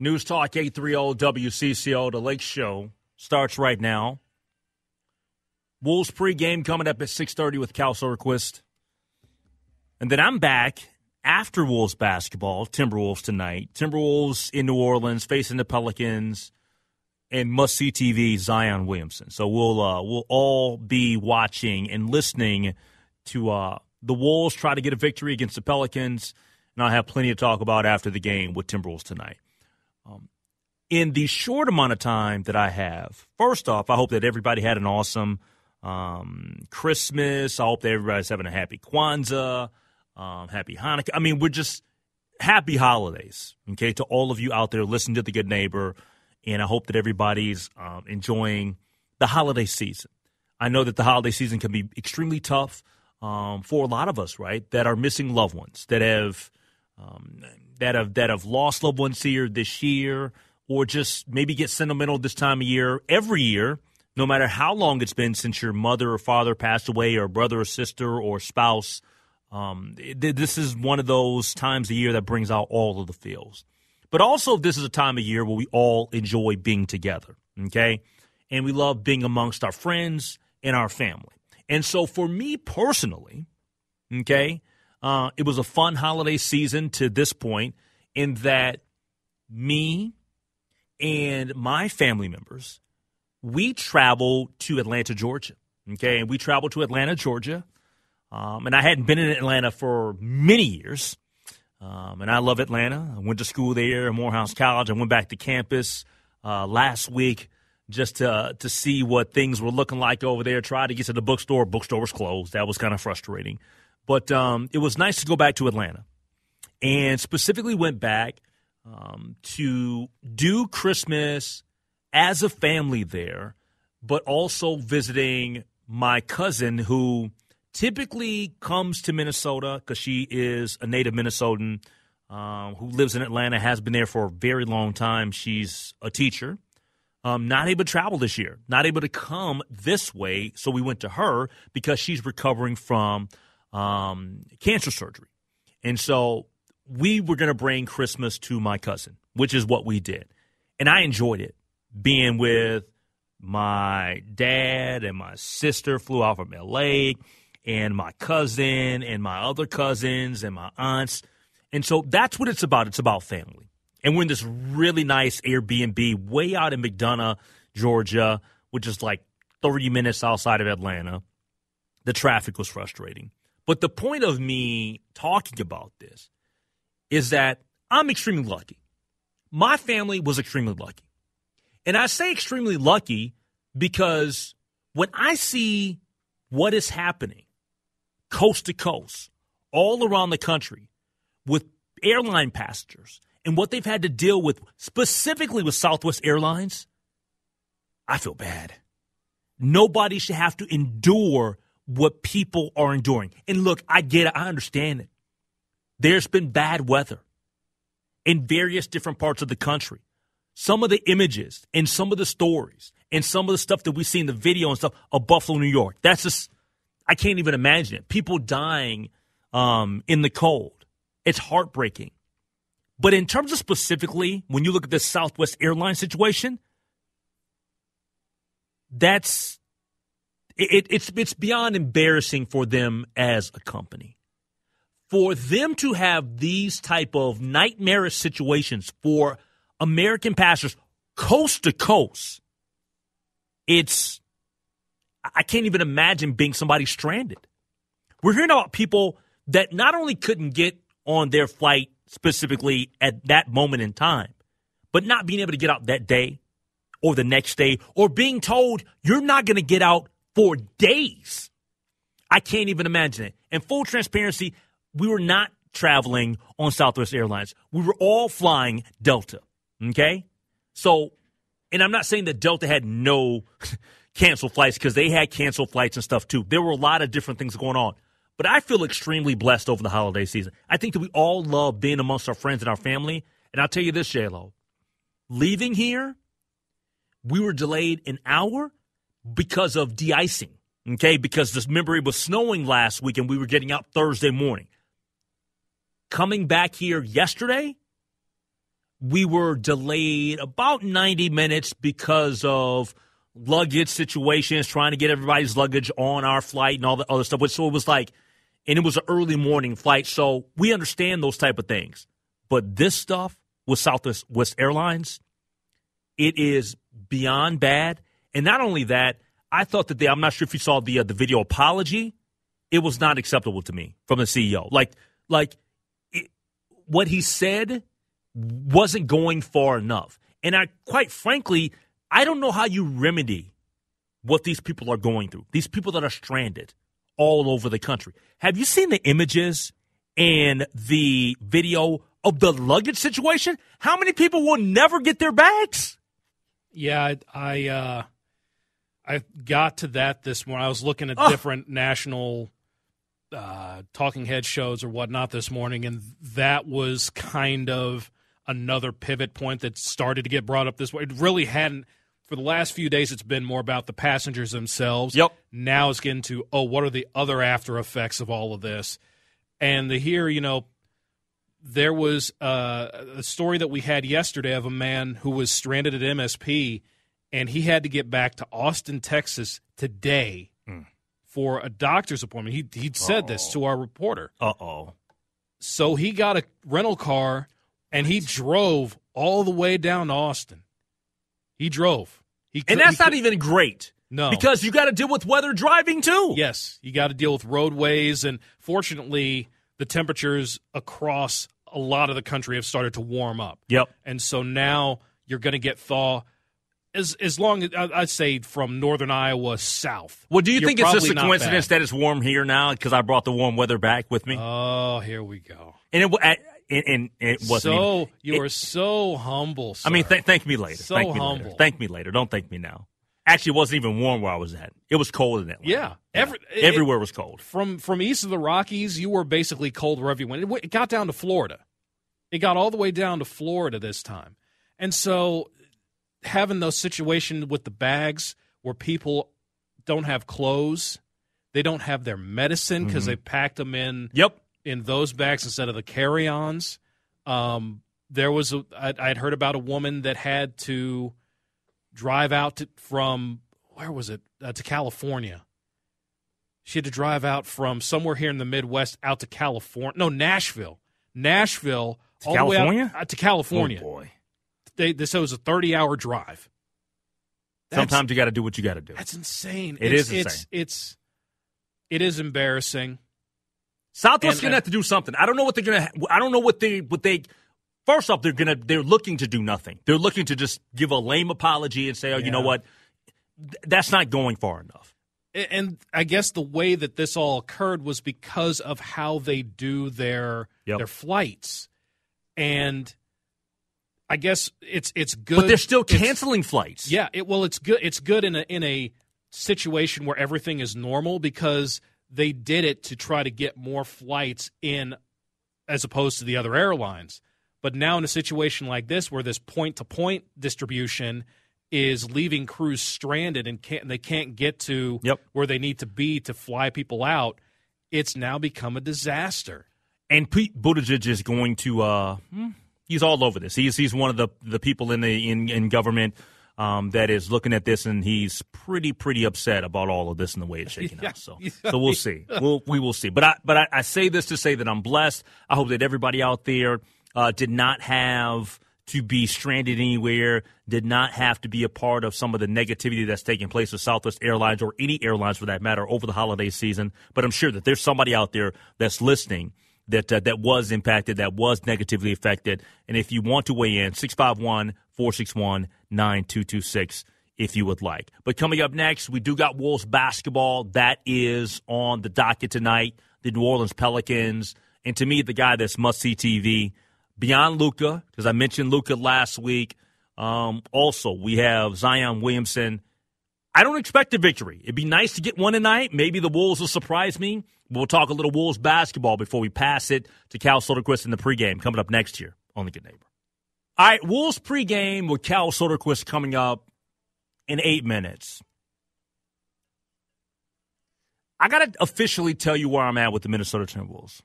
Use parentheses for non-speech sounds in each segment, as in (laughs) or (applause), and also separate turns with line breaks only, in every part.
News Talk 830 WCCO, the Lake Show, starts right now. Wolves pregame coming up at 6.30 with Cal Soderquist. And then I'm back after Wolves basketball, Timberwolves tonight. Timberwolves in New Orleans facing the Pelicans and must see TV Zion Williamson. So we'll uh, we'll all be watching and listening to uh, the Wolves try to get a victory against the Pelicans, and I'll have plenty to talk about after the game with Timberwolves tonight. Um, in the short amount of time that I have, first off, I hope that everybody had an awesome um, Christmas. I hope that everybody's having a happy Kwanzaa um, happy Hanukkah. I mean, we're just happy holidays, okay, to all of you out there listening to The Good Neighbor. And I hope that everybody's um, enjoying the holiday season. I know that the holiday season can be extremely tough um, for a lot of us, right? That are missing loved ones, that have um, that have that have lost loved ones here this year, or just maybe get sentimental this time of year. Every year, no matter how long it's been since your mother or father passed away, or brother or sister or spouse um, this is one of those times a year that brings out all of the feels. But also, this is a time of year where we all enjoy being together, okay? And we love being amongst our friends and our family. And so, for me personally, okay, uh, it was a fun holiday season to this point in that me and my family members, we traveled to Atlanta, Georgia. Okay, and we traveled to Atlanta, Georgia um, and I hadn't been in Atlanta for many years. Um, and I love Atlanta. I went to school there at Morehouse College. I went back to campus uh, last week just to to see what things were looking like over there. Tried to get to the bookstore. Bookstore was closed. That was kind of frustrating. But um, it was nice to go back to Atlanta, and specifically went back um, to do Christmas as a family there, but also visiting my cousin who typically comes to Minnesota because she is a native Minnesotan um, who lives in Atlanta, has been there for a very long time. She's a teacher. Um, not able to travel this year, not able to come this way. So we went to her because she's recovering from um, cancer surgery. And so we were going to bring Christmas to my cousin, which is what we did. And I enjoyed it being with my dad and my sister flew out from LA and my cousin and my other cousins and my aunts. And so that's what it's about. It's about family. And we're in this really nice Airbnb way out in McDonough, Georgia, which is like 30 minutes outside of Atlanta. The traffic was frustrating. But the point of me talking about this is that I'm extremely lucky. My family was extremely lucky. And I say extremely lucky because when I see what is happening coast to coast, all around the country, with airline passengers and what they've had to deal with, specifically with Southwest Airlines, I feel bad. Nobody should have to endure what people are enduring. And look, I get it, I understand it. There's been bad weather in various different parts of the country. Some of the images and some of the stories and some of the stuff that we see in the video and stuff of Buffalo, New York. That's just I can't even imagine it. People dying um, in the cold. It's heartbreaking. But in terms of specifically, when you look at the Southwest Airlines situation, that's it, it's it's beyond embarrassing for them as a company. For them to have these type of nightmarish situations for American passengers coast to coast, it's I can't even imagine being somebody stranded. We're hearing about people that not only couldn't get on their flight specifically at that moment in time, but not being able to get out that day or the next day or being told you're not going to get out for days. I can't even imagine it. And full transparency, we were not traveling on Southwest Airlines. We were all flying Delta. Okay? So, and I'm not saying that Delta had no (laughs) canceled flights because they had canceled flights and stuff too. There were a lot of different things going on. But I feel extremely blessed over the holiday season. I think that we all love being amongst our friends and our family. And I'll tell you this, JLo, leaving here, we were delayed an hour because of de-icing. Okay, because this it was snowing last week and we were getting out Thursday morning. Coming back here yesterday, we were delayed about 90 minutes because of luggage situations, trying to get everybody's luggage on our flight and all the other stuff. So it was like, and it was an early morning flight. So we understand those type of things. But this stuff with Southwest West Airlines, it is beyond bad. And not only that, I thought that they, I'm not sure if you saw the uh, the video apology. It was not acceptable to me from the CEO. Like, like it, what he said wasn't going far enough. And I, quite frankly, I don't know how you remedy what these people are going through. These people that are stranded all over the country. Have you seen the images and the video of the luggage situation? How many people will never get their bags?
Yeah, I uh, I got to that this morning. I was looking at
Oh.
different national uh, talking head shows or whatnot this morning, and that was kind of another pivot point that started to get brought up this way. It really hadn't for the last few days. It's been more about the passengers themselves.
Yep.
Now it's getting to oh, what are the other after effects of all of this? And the here, you know, there was uh, a story that we had yesterday of a man who was stranded at MSP, and he had to get back to Austin, Texas today for a doctor's appointment. He he said this to our reporter.
Uh oh.
So he got a rental car and he drove all the way down to Austin. He drove. He
And that's not even great.
No.
Because you got to deal with weather driving too.
Yes, you got to deal with roadways, and fortunately, the temperatures across a lot of the country have started to warm up.
Yep.
and so now you're going to get thaw. As as long as I- I'd say from northern Iowa south.
Well, do you think it's just a coincidence
bad.
that it's warm here now because I brought the warm weather back with me?
Oh, here we go.
and it and, and it wasn't.
So
even,
you are so humble.
I mean, th- thank me later.
So
thank me later.
humble.
Thank me later. Don't thank me now. Actually, it wasn't even warm where I was at. It was cold in Atlanta.
Yeah. Every- it-
everywhere was cold.
from from east of the Rockies, you were basically cold wherever you went. It, w- it got down to Florida. It got all the way down to Florida this time, and so having those situations with the bags where people don't have clothes, they don't have their medicine because they packed them in
Yep.
in those bags instead of the carry-ons. Um, there was a, I, I'd heard about a woman that had to drive out to, from where was it uh, to California. She had to drive out from somewhere here in the Midwest out to California. No, Nashville, Nashville,
To
all the way out-
California?
uh, to California.
Oh boy.
They, it was a thirty-hour drive. That's-
Sometimes you got to do what you got to do.
that's insane.
It
it's,
is
It's
insane.
it's it is embarrassing.
Southwest's gonna uh, have to do something. I don't know what they're gonna. I don't know what they what they. First off, they're gonna they're looking to do nothing. They're looking to just give a lame apology and say, "Oh, you know what? Th- That's not going far enough."
And I guess the way that this all occurred was because of how they do their
Yep.
their flights, and I guess it's it's good.
But they're still
It's-
canceling flights.
Yeah, it, well, it's good. It's good in a in a situation where everything is normal because they did it to try to get more flights in, as opposed to the other airlines. But now in a situation like this, where this point to point distribution is leaving crews stranded and can't they can't get to
Yep.
where they need to be to fly people out, it's now become a disaster.
and Pete Buttigieg is going to. Uh, hmm, he's all over this. He's he's one of the the people in the in in government. Um, that is looking at this and he's pretty pretty upset about all of this and the way it's (laughs) shaking
Yeah,
out. So so we'll see. We'll we will see. But I but I, I say this to say that I'm blessed. I hope that everybody out there uh, did not have to be stranded anywhere, did not have to be a part of some of the negativity that's taking place with Southwest Airlines or any airlines for that matter over the holiday season. But I'm sure that there's somebody out there that's listening that uh, that was impacted, that was negatively affected. And if you want to weigh in, 651 461 9226 if you would like. But coming up next, we do got Wolves basketball. That is on the docket tonight. The New Orleans Pelicans. And to me, the guy that's must see TV beyond Luka, because I mentioned Luka last week. Um, also, we have Zion Williamson. I don't expect a victory. It'd be nice to get one tonight. Maybe the Wolves will surprise me. We'll talk a little Wolves basketball before we pass it to Cal Soderquist in the pregame coming up next year on the Good Neighbor. All right, Wolves pregame with Cal Soderquist coming up in eight minutes. I got to officially tell you where I'm at with the Minnesota Timberwolves.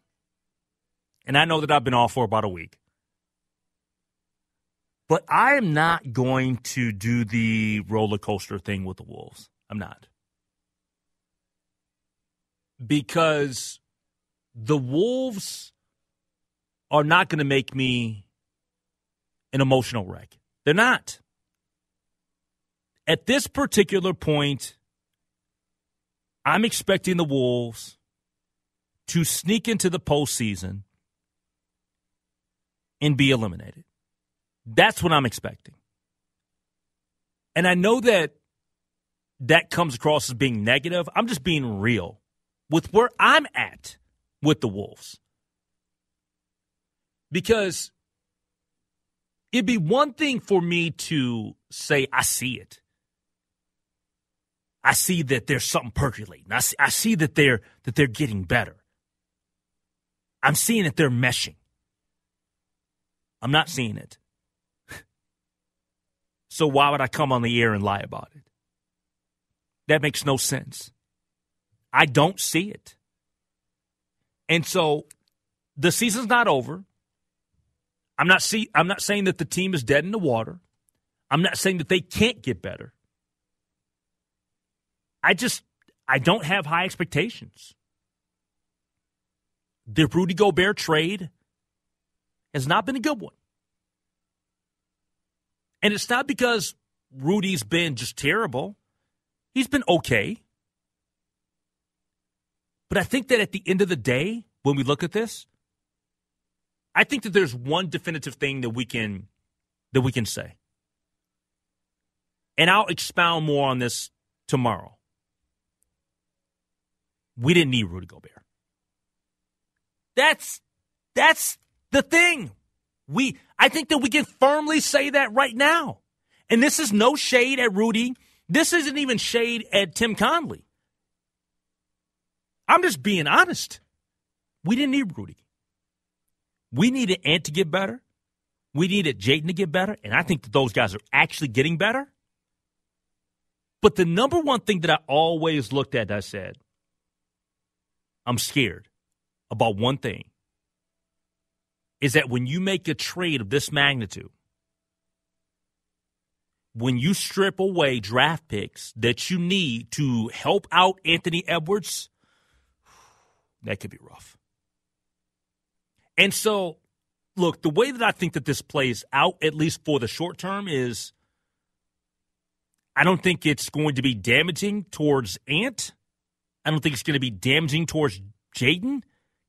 And I know that I've been off for about a week. But I am not going to do the roller coaster thing with the Wolves. I'm not. Because the Wolves are not going to make me an emotional wreck. They're not. At this particular point, I'm expecting the Wolves to sneak into the postseason and be eliminated. That's what I'm expecting. And I know that that comes across as being negative. I'm just being real with where I'm at with the Wolves. Because it'd be one thing for me to say, I see it. I see that there's something percolating. I see, I see that they're that they're getting better. I'm seeing that they're meshing. I'm not seeing it. So why would I come on the air and lie about it? That makes no sense. I don't see it. And so the season's not over. I'm not see I'm not saying that the team is dead in the water. I'm not saying that they can't get better. I just I don't have high expectations. The Rudy Gobert trade has not been a good one. And it's not because Rudy's been just terrible. He's been okay. But I think that at the end of the day, when we look at this, I think that there's one definitive thing that we can that we can say. And I'll expound more on this tomorrow. We didn't need Rudy Gobert. That's that's the thing. We I think that we can firmly say that right now. And this is no shade at Rudy. This isn't even shade at Tim Connelly. I'm just being honest. We didn't need Rudy. We needed Ant to get better. We needed Jaden to get better. And I think that those guys are actually getting better. But the number one thing that I always looked at, I said, I'm scared about one thing is that when you make a trade of this magnitude, when you strip away draft picks that you need to help out Anthony Edwards, that could be rough. And so, look, the way that I think that this plays out, at least for the short term, is I don't think it's going to be damaging towards Ant. I don't think it's going to be damaging towards Jaden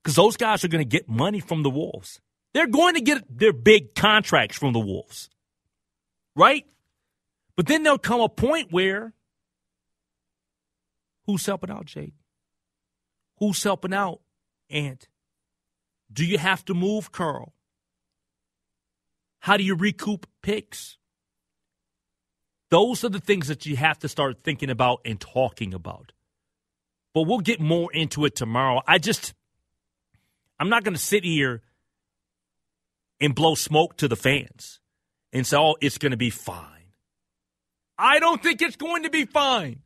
because those guys are going to get money from the Wolves. They're going to get their big contracts from the Wolves, right? But then there'll come a point where who's helping out Jaden? Who's helping out Ant? Do you have to move Karl? How do you recoup picks? Those are the things that you have to start thinking about and talking about. But we'll get more into it tomorrow. I just, I'm not going to sit here and blow smoke to the fans and say, oh, it's going to be fine. I don't think it's going to be fine.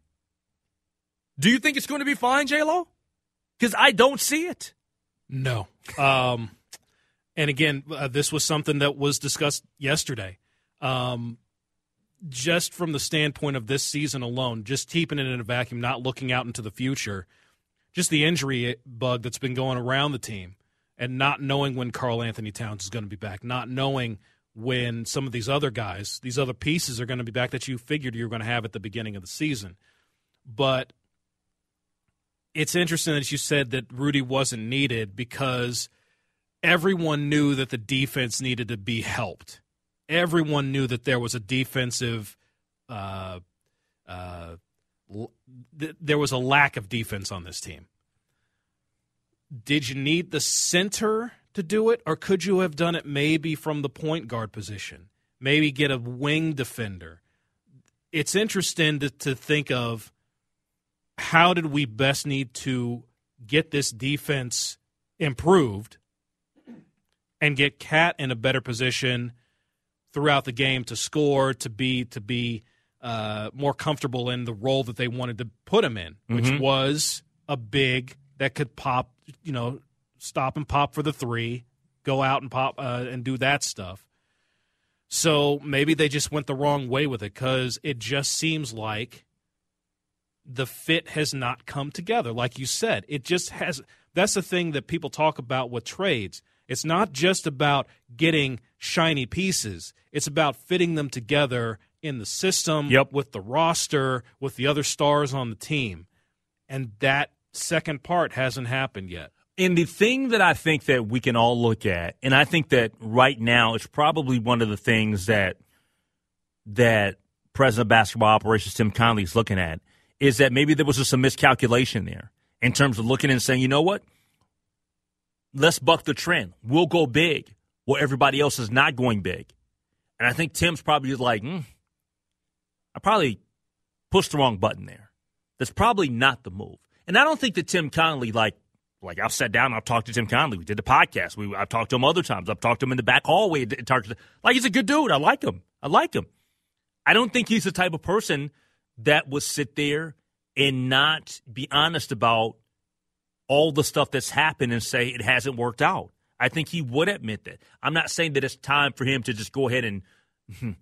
Do you think it's going to be fine, J-Lo? Because I don't see it.
No. Um, and again, uh, this was something that was discussed yesterday. Um, just from the standpoint of this season alone, just keeping it in a vacuum, not looking out into the future, just the injury bug that's been going around the team, and not knowing when Karl-Anthony Towns is going to be back, not knowing when some of these other guys, these other pieces are going to be back that you figured you were going to have at the beginning of the season. But it's interesting that you said that Rudy wasn't needed because everyone knew that the defense needed to be helped everyone knew that there was a defensive. Uh, uh, th- there was a lack of defense on this team. Did you need the center to do it, or could you have done it maybe from the point guard position? maybe get a wing defender. It's interesting to, to think of how did we best need to get this defense improved and get KAT in a better position throughout the game to score, to be to be uh, more comfortable in the role that they wanted to put him in, which
Mhm.
was a big that could pop, you know, stop and pop for the three, go out and pop uh, and do that stuff. So maybe they just went the wrong way with it because it just seems like the fit has not come together. Like you said, it just has. That's the thing that people talk about with trades. It's not just about getting shiny pieces, it's about fitting them together in the system,
Yep.
with the roster, with the other stars on the team. And that second part hasn't happened yet.
And the thing that I think that we can all look at, and I think that right now it's probably one of the things that that President of Basketball Operations Tim Connelly is looking at, is that maybe there was just a miscalculation there in terms of looking and saying, you know what? Let's buck the trend. We'll go big where everybody else is not going big. And I think Tim's probably like, hmm, I probably pushed the wrong button there. That's probably not the move. And I don't think that Tim Connelly, like, like I've sat down, I've talked to Tim Connelly. We did the podcast. We, I've talked to him other times. I've talked to him in the back hallway. talked to- Like he's a good dude. I like him. I like him. I don't think he's the type of person that would sit there and not be honest about all the stuff that's happened and say it hasn't worked out. I think he would admit that. I'm not saying that it's time for him to just go ahead and, (laughs)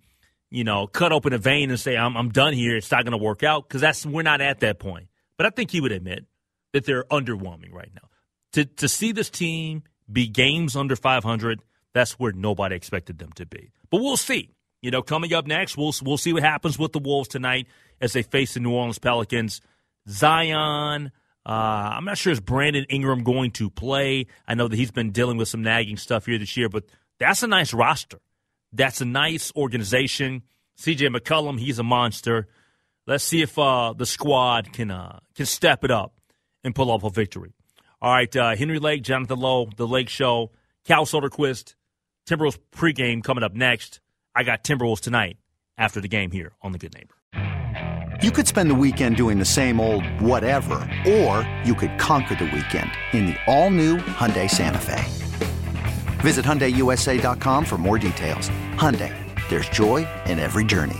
you know, cut open a vein and say I'm I'm done here. It's not going to work out because that's we're not at that point. But I think he would admit that they're underwhelming right now. To to see this team be games under 500, that's where nobody expected them to be. But we'll see. You know, coming up next, we'll we'll see what happens with the Wolves tonight as they face the New Orleans Pelicans. Zion. Uh, I'm not sure is Brandon Ingram going to play. I know that he's been dealing with some nagging stuff here this year, but that's a nice roster. That's a nice organization. CJ McCollum, he's a monster. Let's see if uh, the squad can uh, can step it up and pull off a victory. All right, uh, Henry Lake, Jonathan Lowe, The Lake Show, Cal Soderquist, Timberwolves pregame coming up next. I got Timberwolves tonight after the game here on The Good Neighbor.
You could spend the weekend doing the same old whatever, or you could conquer the weekend in the all-new Hyundai Santa Fe. Visit HyundaiUSA.com for more details. Hyundai, there's joy in every journey.